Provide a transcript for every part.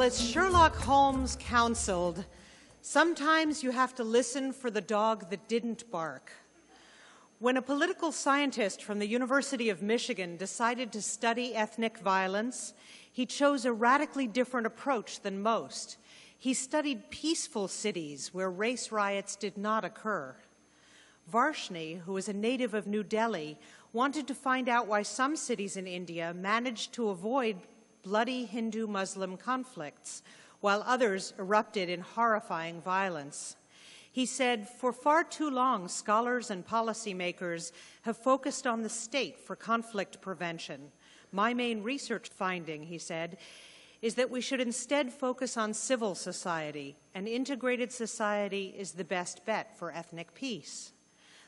Well, as Sherlock Holmes counseled, sometimes you have to listen for the dog that didn't bark. When a political scientist from the University of Michigan decided to study ethnic violence, he chose a radically different approach than most. He studied peaceful cities where race riots did not occur. Varshney, who is a native of New Delhi, wanted to find out why some cities in India managed to avoid bloody Hindu Muslim conflicts, while others erupted in horrifying violence. He said, For far too long, scholars and policymakers have focused on the state for conflict prevention. My main research finding, he said, is that we should instead focus on civil society. An integrated society is the best bet for ethnic peace.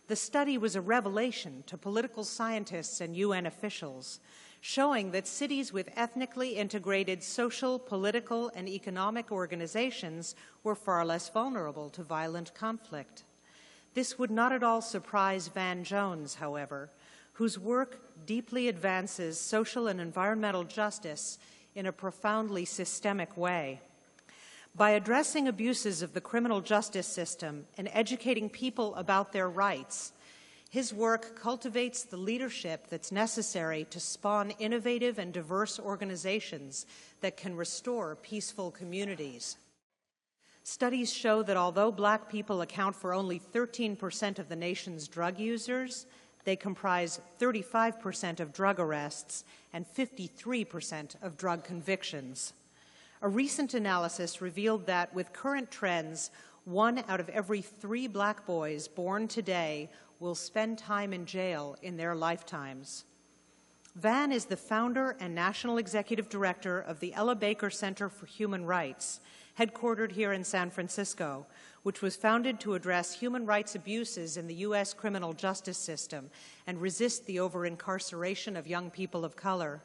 The study was a revelation to political scientists and UN officials showing that cities with ethnically integrated social, political, and economic organizations were far less vulnerable to violent conflict. This would not at all surprise Van Jones, however, whose work deeply advances social and environmental justice in a profoundly systemic way. By addressing abuses of the criminal justice system and educating people about their rights, his work cultivates the leadership that's necessary to spawn innovative and diverse organizations that can restore peaceful communities. Studies show that although black people account for only 13% of the nation's drug users, they comprise 35% of drug arrests and 53% of drug convictions. A recent analysis revealed that with current trends, one out of every three black boys born today will spend time in jail in their lifetimes. Van is the founder and national executive director of the Ella Baker Center for Human Rights, headquartered here in San Francisco, which was founded to address human rights abuses in the U.S. criminal justice system and resist the over incarceration of young people of color.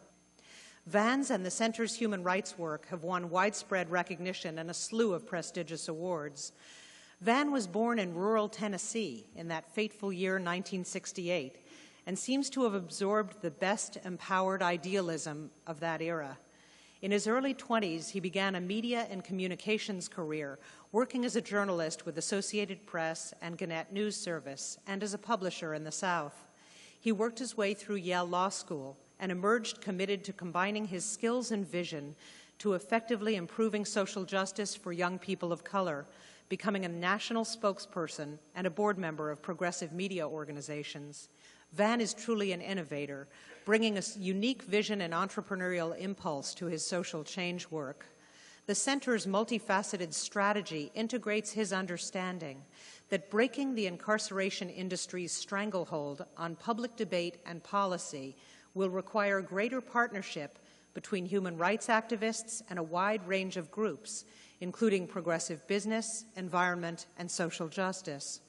Van's and the Center's human rights work have won widespread recognition and a slew of prestigious awards. Van was born in rural Tennessee in that fateful year 1968 and seems to have absorbed the best empowered idealism of that era. In his early 20s, he began a media and communications career, working as a journalist with Associated Press and Gannett News Service, and as a publisher in the South. He worked his way through Yale Law School and emerged committed to combining his skills and vision to effectively improving social justice for young people of color becoming a national spokesperson and a board member of progressive media organizations. Van is truly an innovator, bringing a unique vision and entrepreneurial impulse to his social change work. The center's multifaceted strategy integrates his understanding that breaking the incarceration industry's stranglehold on public debate and policy will require greater partnership between human rights activists and a wide range of groups, including progressive business, environment, and social justice.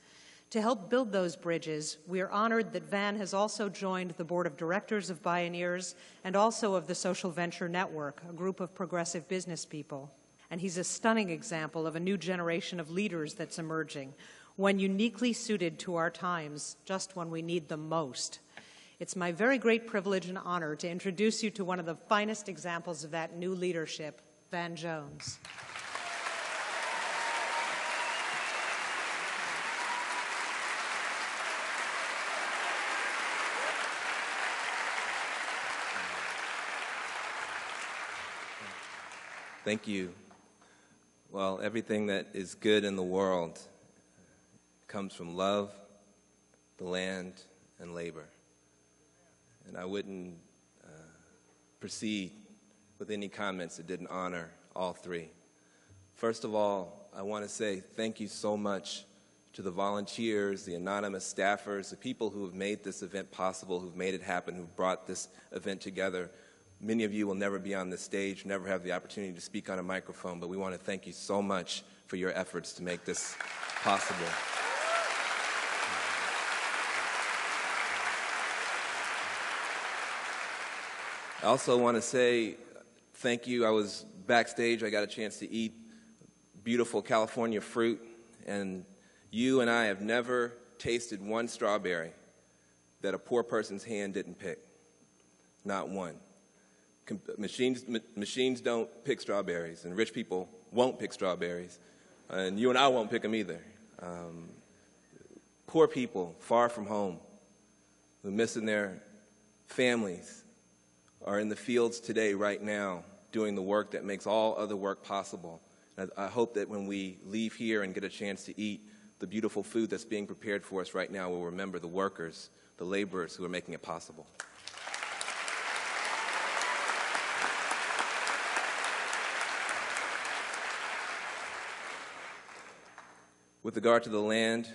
To help build those bridges, we are honored that Van has also joined the board of directors of Bioneers and also of the Social Venture Network, a group of progressive business people. And he's a stunning example of a new generation of leaders that's emerging, one uniquely suited to our times, just when we need them most. It's my very great privilege and honor to introduce you to one of the finest examples of that new leadership, Van Jones. Thank you. Well, everything that is good in the world comes from love, the land, and labor. And I wouldn't uh, proceed with any comments that didn't honor all three. First of all, I want to say thank you so much to the volunteers, the anonymous staffers, the people who have made this event possible, who've made it happen, who've brought this event together. Many of you will never be on this stage, never have the opportunity to speak on a microphone, but we want to thank you so much for your efforts to make this possible. I also want to say thank you. I was backstage, I got a chance to eat beautiful California fruit, and you and I have never tasted one strawberry that a poor person's hand didn't pick. Not one. Machines, ma- machines don't pick strawberries, and rich people won't pick strawberries, and you and I won't pick them either. Um, poor people far from home who are missing their families are in the fields today, right now, doing the work that makes all other work possible. And I hope that when we leave here and get a chance to eat the beautiful food that's being prepared for us right now, we'll remember the workers, the laborers who are making it possible. With regard to the land,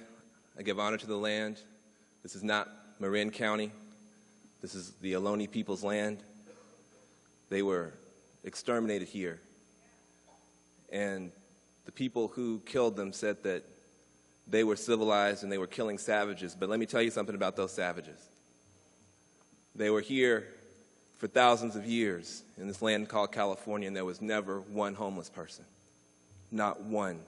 I give honor to the land. This is not Marin County. This is the Ohlone people's land. They were exterminated here. And the people who killed them said that they were civilized and they were killing savages. But let me tell you something about those savages. They were here for thousands of years in this land called California, and there was never one homeless person. Not one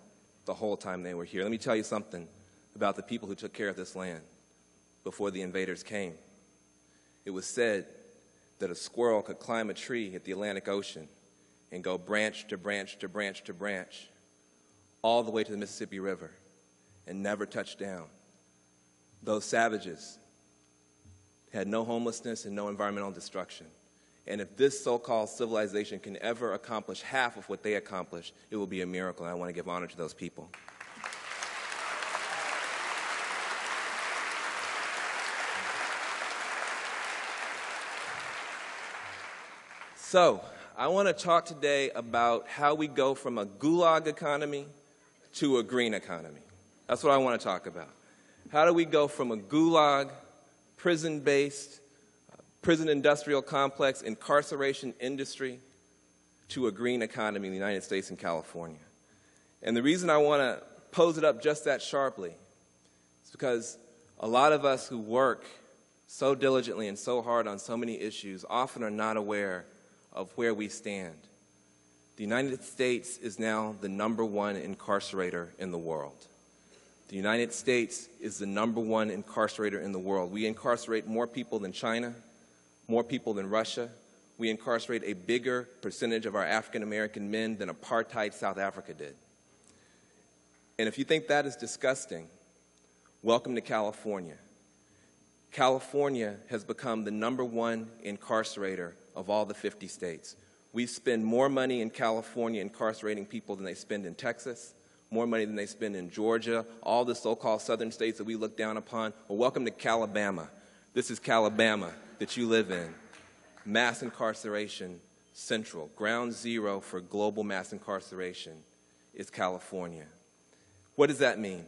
the whole time they were here. Let me tell you something about the people who took care of this land before the invaders came. It was said that a squirrel could climb a tree at the Atlantic Ocean and go branch to branch to branch to branch all the way to the Mississippi River and never touch down. Those savages had no homelessness and no environmental destruction. And if this so called civilization can ever accomplish half of what they accomplished, it will be a miracle. And I want to give honor to those people. So, I want to talk today about how we go from a gulag economy to a green economy. That's what I want to talk about. How do we go from a gulag, prison based, prison industrial complex, incarceration industry to a green economy in the United States and California? And the reason I want to pose it up just that sharply is because a lot of us who work so diligently and so hard on so many issues often are not aware of where we stand. The United States is now the number one incarcerator in the world. The United States is the number one incarcerator in the world. We incarcerate more people than China, more people than Russia. We incarcerate a bigger percentage of our African American men than apartheid South Africa did. And if you think that is disgusting, welcome to California. California has become the number one incarcerator of all the 50 states. We spend more money in California incarcerating people than they spend in Texas, more money than they spend in Georgia, all the so called southern states that we look down upon. Well, welcome to Calabama. This is Calabama that you live in. Mass incarceration central. Ground zero for global mass incarceration is California. What does that mean?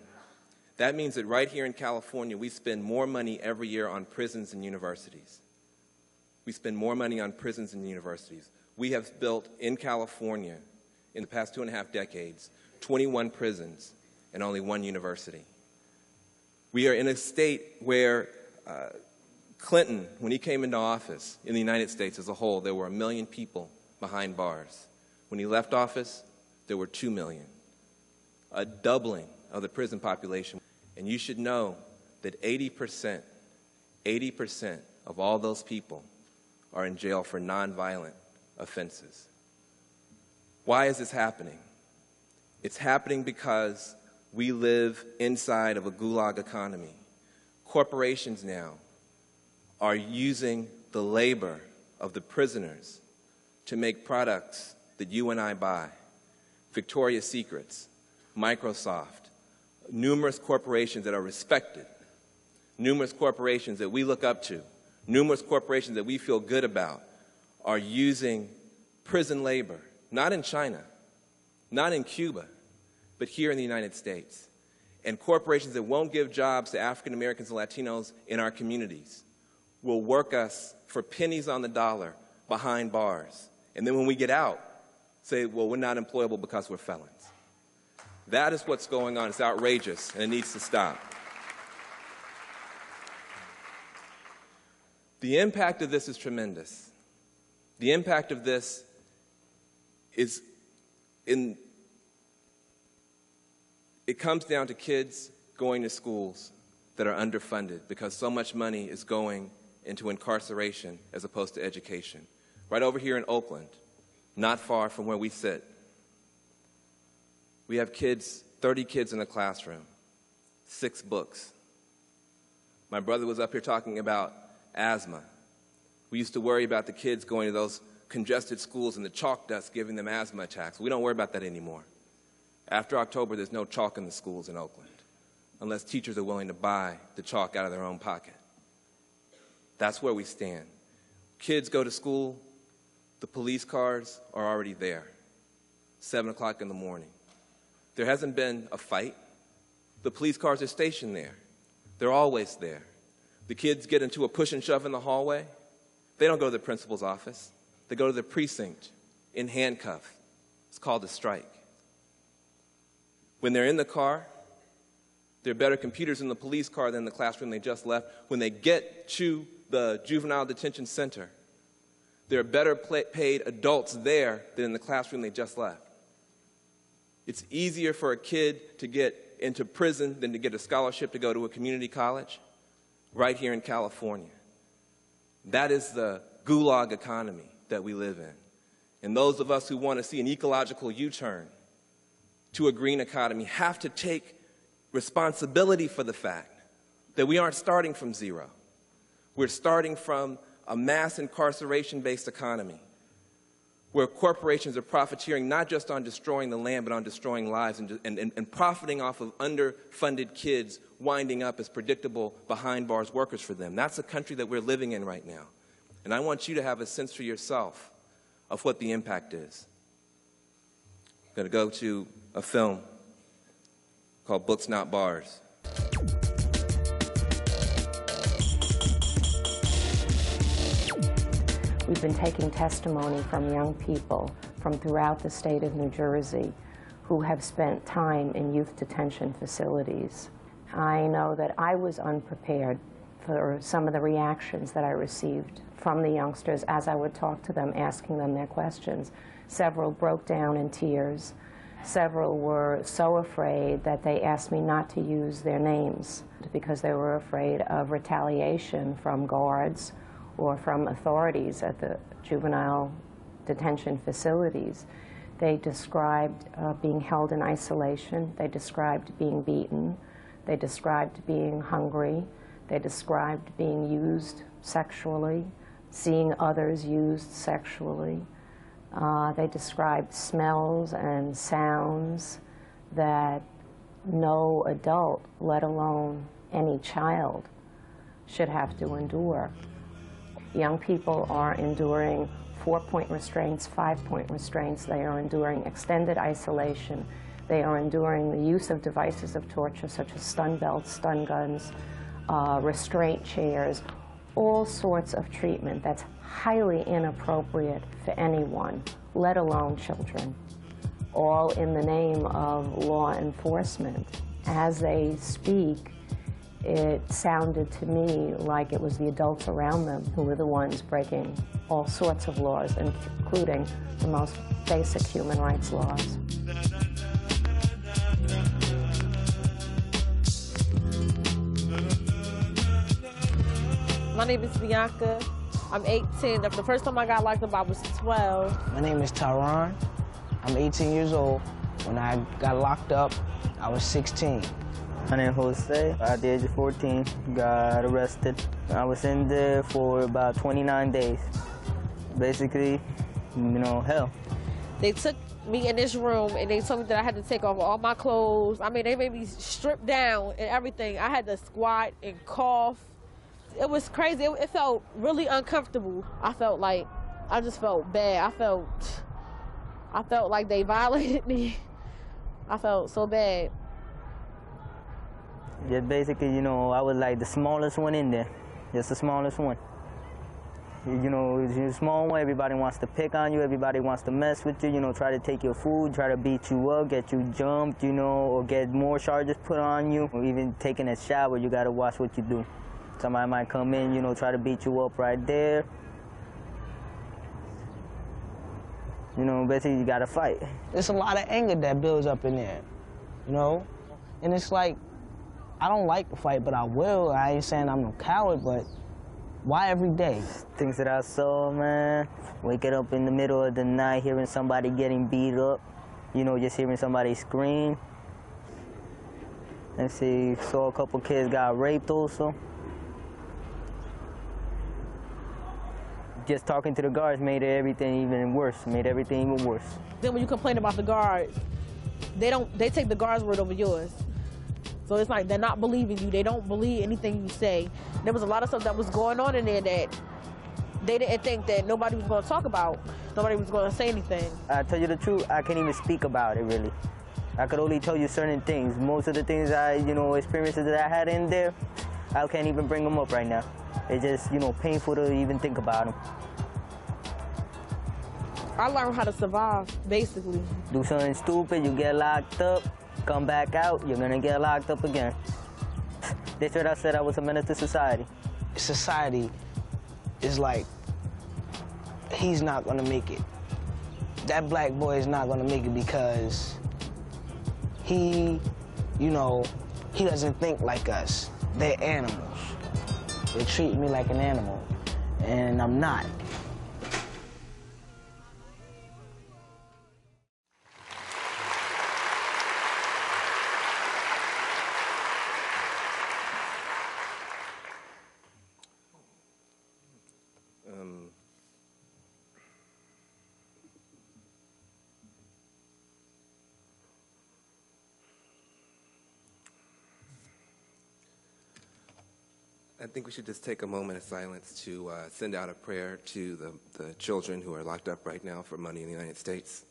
That means that right here in California, we spend more money every year on prisons and universities. We spend more money on prisons and universities. We have built in California, in the past two and a half decades, 21 prisons and only one university. We are in a state where uh, Clinton, when he came into office in the United States as a whole, there were a million people behind bars. When he left office, there were two million, a doubling of the prison population. And you should know that 80%, 80% of all those people are in jail for nonviolent offenses. Why is this happening? It's happening because we live inside of a gulag economy. Corporations now are using the labor of the prisoners to make products that you and I buy. Victoria's Secrets, Microsoft, numerous corporations that are respected, numerous corporations that we look up to, numerous corporations that we feel good about are using prison labor, not in China, not in Cuba, but here in the United States. and corporations that won't give jobs to African Americans and Latinos in our communities will work us for pennies on the dollar behind bars. And then when we get out, say, well, we're not employable because we're felons. That is what's going on. It's outrageous, and it needs to stop. The impact of this is tremendous. The impact of this is in it comes down to kids going to schools that are underfunded because so much money is going into incarceration as opposed to education. Right over here in Oakland, not far from where we sit, we have kids, 30 kids in a classroom, six books. My brother was up here talking about asthma. We used to worry about the kids going to those congested schools and the chalk dust giving them asthma attacks. We don't worry about that anymore. After October, there's no chalk in the schools in Oakland unless teachers are willing to buy the chalk out of their own pocket. That's where we stand. Kids go to school, the police cars are already there, 7 o'clock in the morning. There hasn't been a fight. The police cars are stationed there, they're always there. The kids get into a push and shove in the hallway. They don't go to the principal's office, they go to the precinct in handcuffs. It's called a strike. When they're in the car, there are better computers in the police car than the classroom they just left. When they get to the juvenile detention center, there are better paid adults there than in the classroom they just left. It's easier for a kid to get into prison than to get a scholarship to go to a community college right here in California. That is the gulag economy that we live in. And those of us who want to see an ecological U turn to a green economy have to take responsibility for the fact that we aren't starting from zero. We're starting from a mass incarceration based economy where corporations are profiteering not just on destroying the land, but on destroying lives and, and, and, profiting off of underfunded kids winding up as predictable behind bars workers for them. That's the country that we're living in right now. And I want you to have a sense for yourself of what the impact is. I'm going to go to a film called Books Not Bars. We've been taking testimony from young people from throughout the state of New Jersey who have spent time in youth detention facilities. I know that I was unprepared for some of the reactions that I received from the youngsters as I would talk to them, asking them their questions. Several broke down in tears. Several were so afraid that they asked me not to use their names because they were afraid of retaliation from guards or from authorities at the juvenile detention facilities. They described uh, being held in isolation. They described being beaten. They described being hungry. They described being used sexually, seeing others used sexually. Uh, they described smells and sounds that no adult, let alone any child, should have to endure. Young people are enduring four-point restraints, five-point restraints. They are enduring extended isolation. They are enduring the use of devices of torture such as stun belts, stun guns, uh, restraint chairs, all sorts of treatment that's highly inappropriate for anyone, let alone children, all in the name of law enforcement. As they speak, it sounded to me like it was the adults around them who were the ones breaking all sorts of laws, including the most basic human rights laws. My name is Bianca. I'm 18. The first time I got locked up, I was 12. My name is Tyron. I'm 18 years old. When I got locked up, I was 16. My name is Jose. At the age of 14, got arrested. I was in there for about 29 days. Basically, you know, hell. They took me in this room and they told me that I had to take off all my clothes. I mean, they made me strip down and everything. I had to squat and cough. It was crazy. It, it felt really uncomfortable. I felt like, I just felt bad. I felt, I felt like they violated me. I felt so bad. Just basically, you know, I was like the smallest one in there, just the smallest one. You know, you're small one, everybody wants to pick on you, everybody wants to mess with you, you know, try to take your food, try to beat you up, get you jumped, you know, or get more charges put on you. Or even taking a shower, you gotta watch what you do. Somebody might come in, you know, try to beat you up right there. You know, basically you gotta fight. There's a lot of anger that builds up in there, you know? And it's like, I don't like to fight, but I will. I ain't saying I'm no coward, but why every day? Things that I saw, man. Waking up in the middle of the night, hearing somebody getting beat up. You know, just hearing somebody scream. And see, saw a couple kids got raped also. Just talking to the guards made everything even worse. Made everything even worse. Then when you complain about the guards, they don't. They take the guards' word over yours. So it's like they're not believing you. They don't believe anything you say. There was a lot of stuff that was going on in there that they didn't think that nobody was going to talk about. Nobody was going to say anything. I tell you the truth, I can't even speak about it really. I could only tell you certain things. Most of the things I, you know, experiences that I had in there, I can't even bring them up right now. It's just, you know, painful to even think about them. I learned how to survive, basically. Do something stupid, you get locked up, come back out, you're gonna get locked up again. They said I said I was a menace to society. Society is like, he's not gonna make it. That black boy is not gonna make it because he, you know, he doesn't think like us. They're animals. They treat me like an animal, and I'm not. I think we should just take a moment of silence to uh, send out a prayer to the, the children who are locked up right now for money in the United States.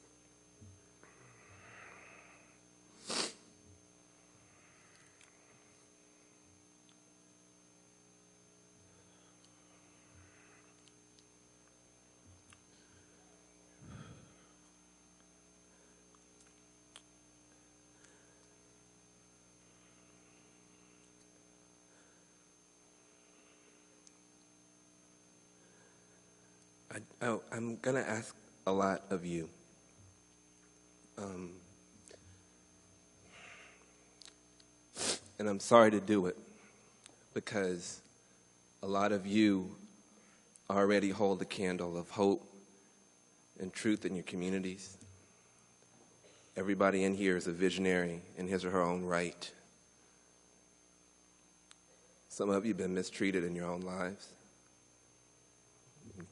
I, oh, I'm going to ask a lot of you. Um, and I'm sorry to do it because a lot of you already hold the candle of hope and truth in your communities. Everybody in here is a visionary in his or her own right. Some of you have been mistreated in your own lives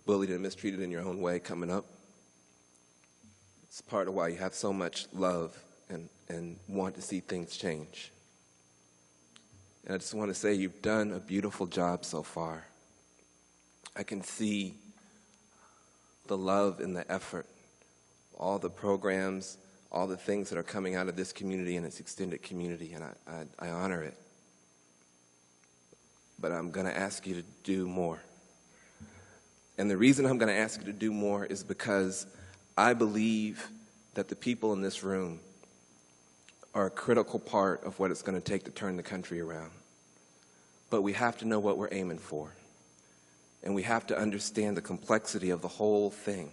bullied and mistreated in your own way coming up. It's part of why you have so much love and, and want to see things change. And I just want to say you've done a beautiful job so far. I can see the love and the effort, all the programs, all the things that are coming out of this community and its extended community, and I, I, I honor it. But I'm going to ask you to do more. And the reason I'm going to ask you to do more is because I believe that the people in this room are a critical part of what it's going to take to turn the country around. But we have to know what we're aiming for. And we have to understand the complexity of the whole thing.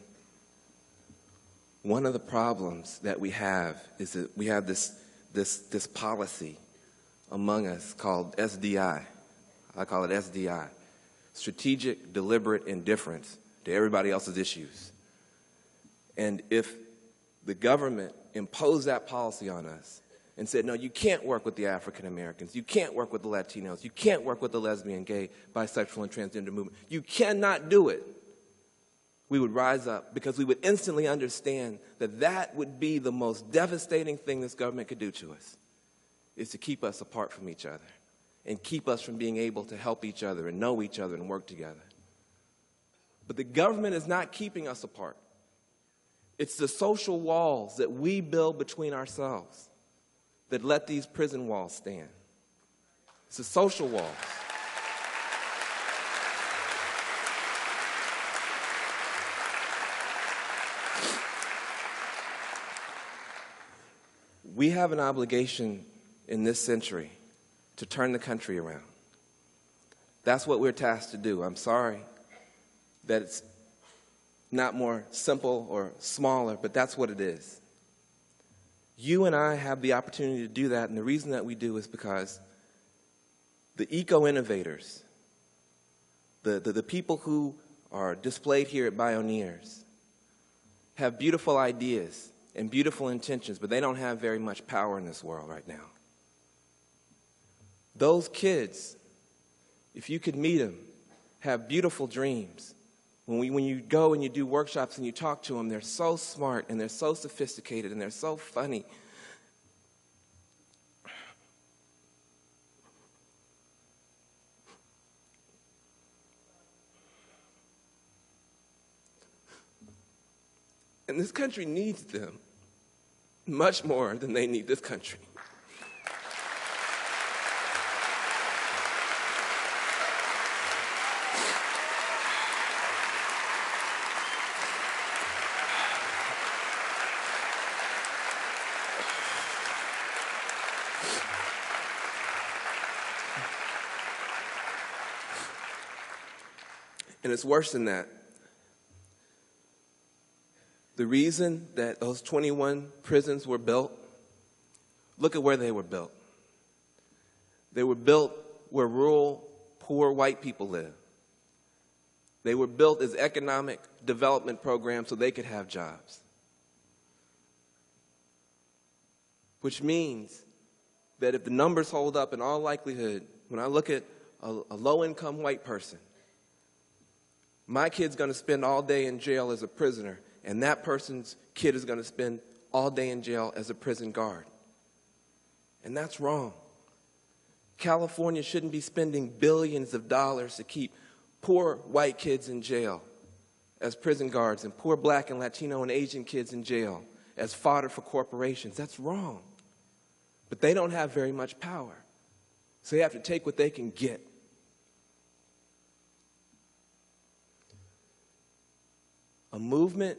One of the problems that we have is that we have this, this, this policy among us called SDI. I call it SDI strategic, deliberate indifference to everybody else's issues. And if the government imposed that policy on us and said, no, you can't work with the African Americans, you can't work with the Latinos, you can't work with the lesbian, gay, bisexual, and transgender movement, you cannot do it, we would rise up because we would instantly understand that that would be the most devastating thing this government could do to us, is to keep us apart from each other and keep us from being able to help each other and know each other and work together. But the government is not keeping us apart. It's the social walls that we build between ourselves that let these prison walls stand. It's the social walls. We have an obligation in this century to turn the country around. That's what we're tasked to do. I'm sorry that it's not more simple or smaller, but that's what it is. You and I have the opportunity to do that, and the reason that we do is because the eco innovators, the, the, the, people who are displayed here at Bioneers, have beautiful ideas and beautiful intentions, but they don't have very much power in this world right now. Those kids, if you could meet them, have beautiful dreams when, we, when you go and you do workshops and you talk to them, they're so smart and they're so sophisticated and they're so funny. And this country needs them much more than they need this country. And it's worse than that. The reason that those 21 prisons were built, look at where they were built. They were built where rural, poor white people live. They were built as economic development programs so they could have jobs. Which means that if the numbers hold up, in all likelihood, when I look at a, a low income white person, my kid's going to spend all day in jail as a prisoner, and that person's kid is going to spend all day in jail as a prison guard. And that's wrong. California shouldn't be spending billions of dollars to keep poor white kids in jail as prison guards and poor black and Latino and Asian kids in jail as fodder for corporations. That's wrong. But they don't have very much power. So they have to take what they can get. A movement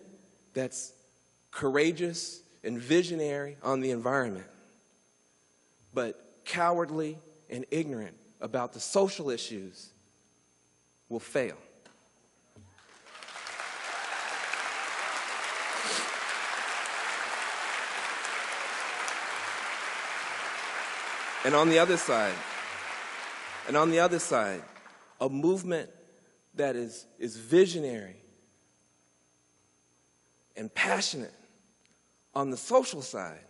that's courageous and visionary on the environment, but cowardly and ignorant about the social issues will fail. And on the other side, and on the other side, a movement that is, is visionary and passionate on the social side,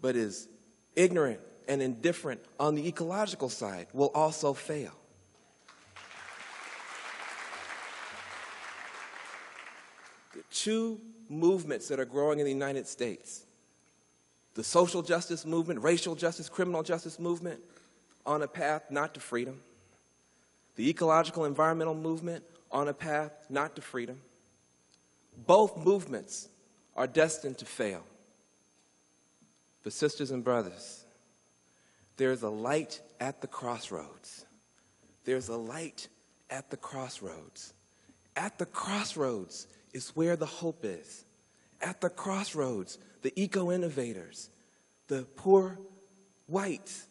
but is ignorant and indifferent on the ecological side will also fail. The two movements that are growing in the United States the social justice movement, racial justice, criminal justice movement on a path not to freedom, the ecological environmental movement on a path not to freedom both movements are destined to fail. But, sisters and brothers, there's a light at the crossroads. There's a light at the crossroads. At the crossroads is where the hope is. At the crossroads, the eco innovators, the poor whites,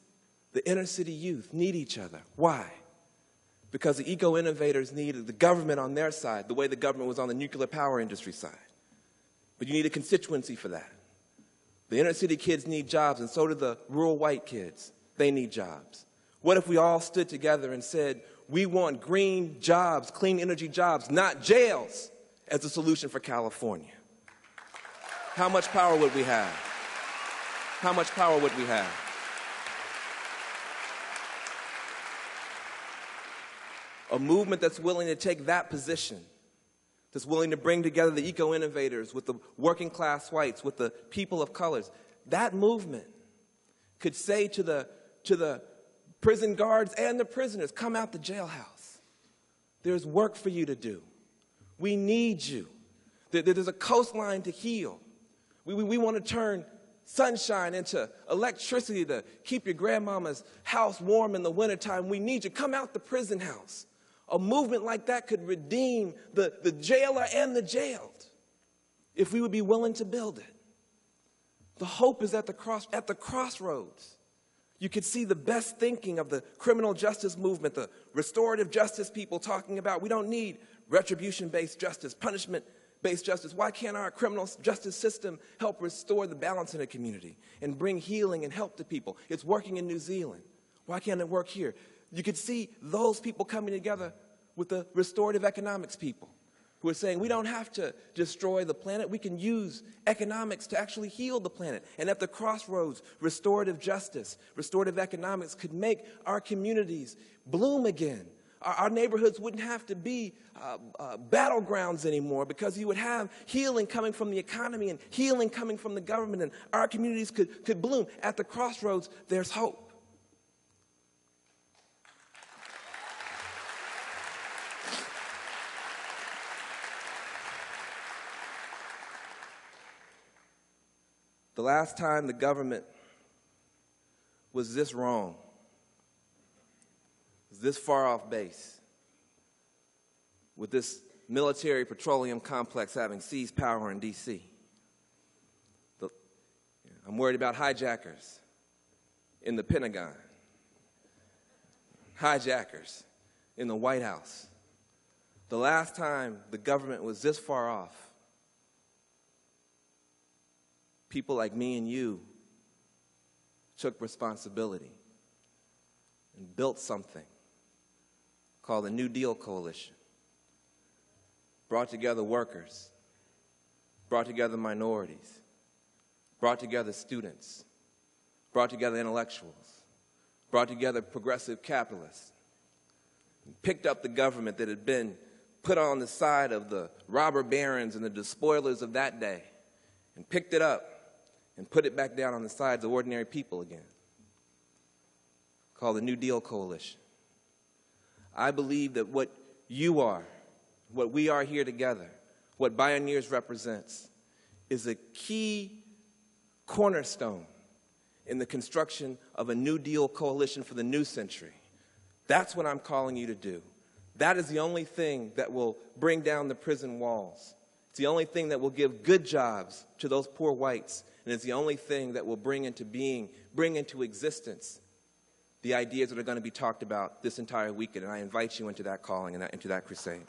the inner city youth need each other. Why? Because the eco innovators needed the government on their side, the way the government was on the nuclear power industry side. But you need a constituency for that. The inner city kids need jobs, and so do the rural white kids. They need jobs. What if we all stood together and said, we want green jobs, clean energy jobs, not jails, as a solution for California? How much power would we have? How much power would we have? A movement that's willing to take that position, that's willing to bring together the eco innovators with the working class whites, with the people of colors, that movement could say to the, to the prison guards and the prisoners, come out the jailhouse. There's work for you to do. We need you. There's a coastline to heal. We, we, we want to turn sunshine, into electricity to keep your grandmama's house warm in the wintertime. We need you. Come out the prison house. A movement like that could redeem the, the jailer and the jailed if we would be willing to build it. The hope is at the, cross, at the crossroads. You could see the best thinking of the criminal justice movement, the restorative justice people talking about we don't need retribution based justice, punishment based justice. Why can't our criminal justice system help restore the balance in a community and bring healing and help to people? It's working in New Zealand. Why can't it work here? You could see those people coming together with the restorative economics people who are saying we don't have to destroy the planet. We can use economics to actually heal the planet. And at the crossroads, restorative justice, restorative economics could make our communities bloom again our, our neighborhoods wouldn't have to be uh, uh, battlegrounds anymore because you would have healing coming from the economy and healing coming from the government, and our communities could, could bloom. At the crossroads, there's hope. The last time the government was this wrong this far off base, with this military petroleum complex having seized power in D.C. The, I'm worried about hijackers in the Pentagon, hijackers in the White House. The last time the government was this far off, people like me and you took responsibility and built something called the New Deal Coalition. Brought together workers, brought together minorities, brought together students, brought together intellectuals, brought together progressive capitalists, picked up the government that had been put on the side of the robber barons and the despoilers of that day, and picked it up and put it back down on the sides of ordinary people again, called the New Deal Coalition. I believe that what you are, what we are here together, what Bioneers represents, is a key cornerstone in the construction of a New Deal coalition for the new century. That's what I'm calling you to do. That is the only thing that will bring down the prison walls. It's the only thing that will give good jobs to those poor whites. And it's the only thing that will bring into being, bring into existence the ideas that are going to be talked about this entire weekend. And I invite you into that calling and into that crusade.